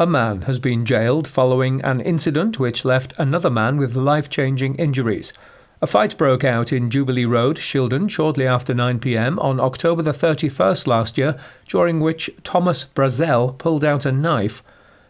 A man has been jailed following an incident which left another man with life changing injuries. A fight broke out in Jubilee Road, Shildon, shortly after 9 pm on October the 31st last year, during which Thomas Brazel pulled out a knife.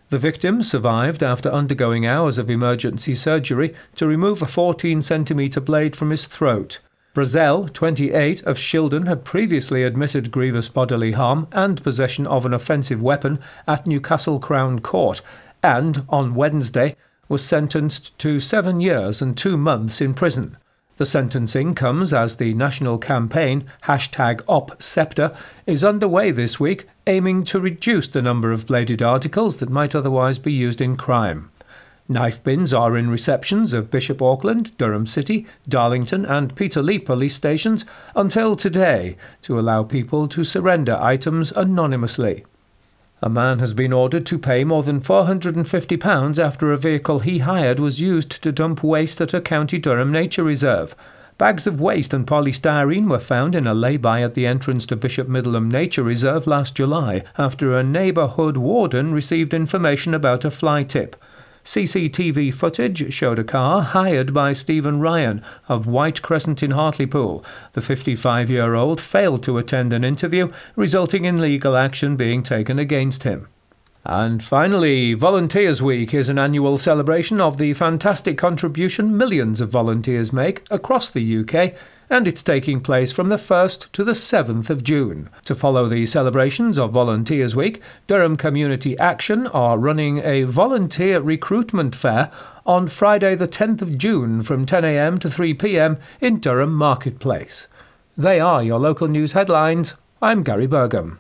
The victim survived after undergoing hours of emergency surgery to remove a 14 centimetre blade from his throat. Brazel, 28, of Shildon, had previously admitted grievous bodily harm and possession of an offensive weapon at Newcastle Crown Court, and, on Wednesday, was sentenced to seven years and two months in prison. The sentencing comes as the national campaign, hashtag OpSceptre, is underway this week, aiming to reduce the number of bladed articles that might otherwise be used in crime. Knife bins are in receptions of Bishop Auckland, Durham City, Darlington, and Peterlee police stations until today to allow people to surrender items anonymously. A man has been ordered to pay more than £450 after a vehicle he hired was used to dump waste at a County Durham nature reserve. Bags of waste and polystyrene were found in a lay-by at the entrance to Bishop Middleham Nature Reserve last July after a neighbourhood warden received information about a fly tip. CCTV footage showed a car hired by Stephen Ryan of White Crescent in Hartlepool. The 55 year old failed to attend an interview, resulting in legal action being taken against him. And finally, Volunteers Week is an annual celebration of the fantastic contribution millions of volunteers make across the UK and it's taking place from the 1st to the 7th of June. To follow the celebrations of Volunteers Week, Durham Community Action are running a volunteer recruitment fair on Friday, the 10th of June from 10am to 3pm in Durham Marketplace. They are your local news headlines. I'm Gary Burgum.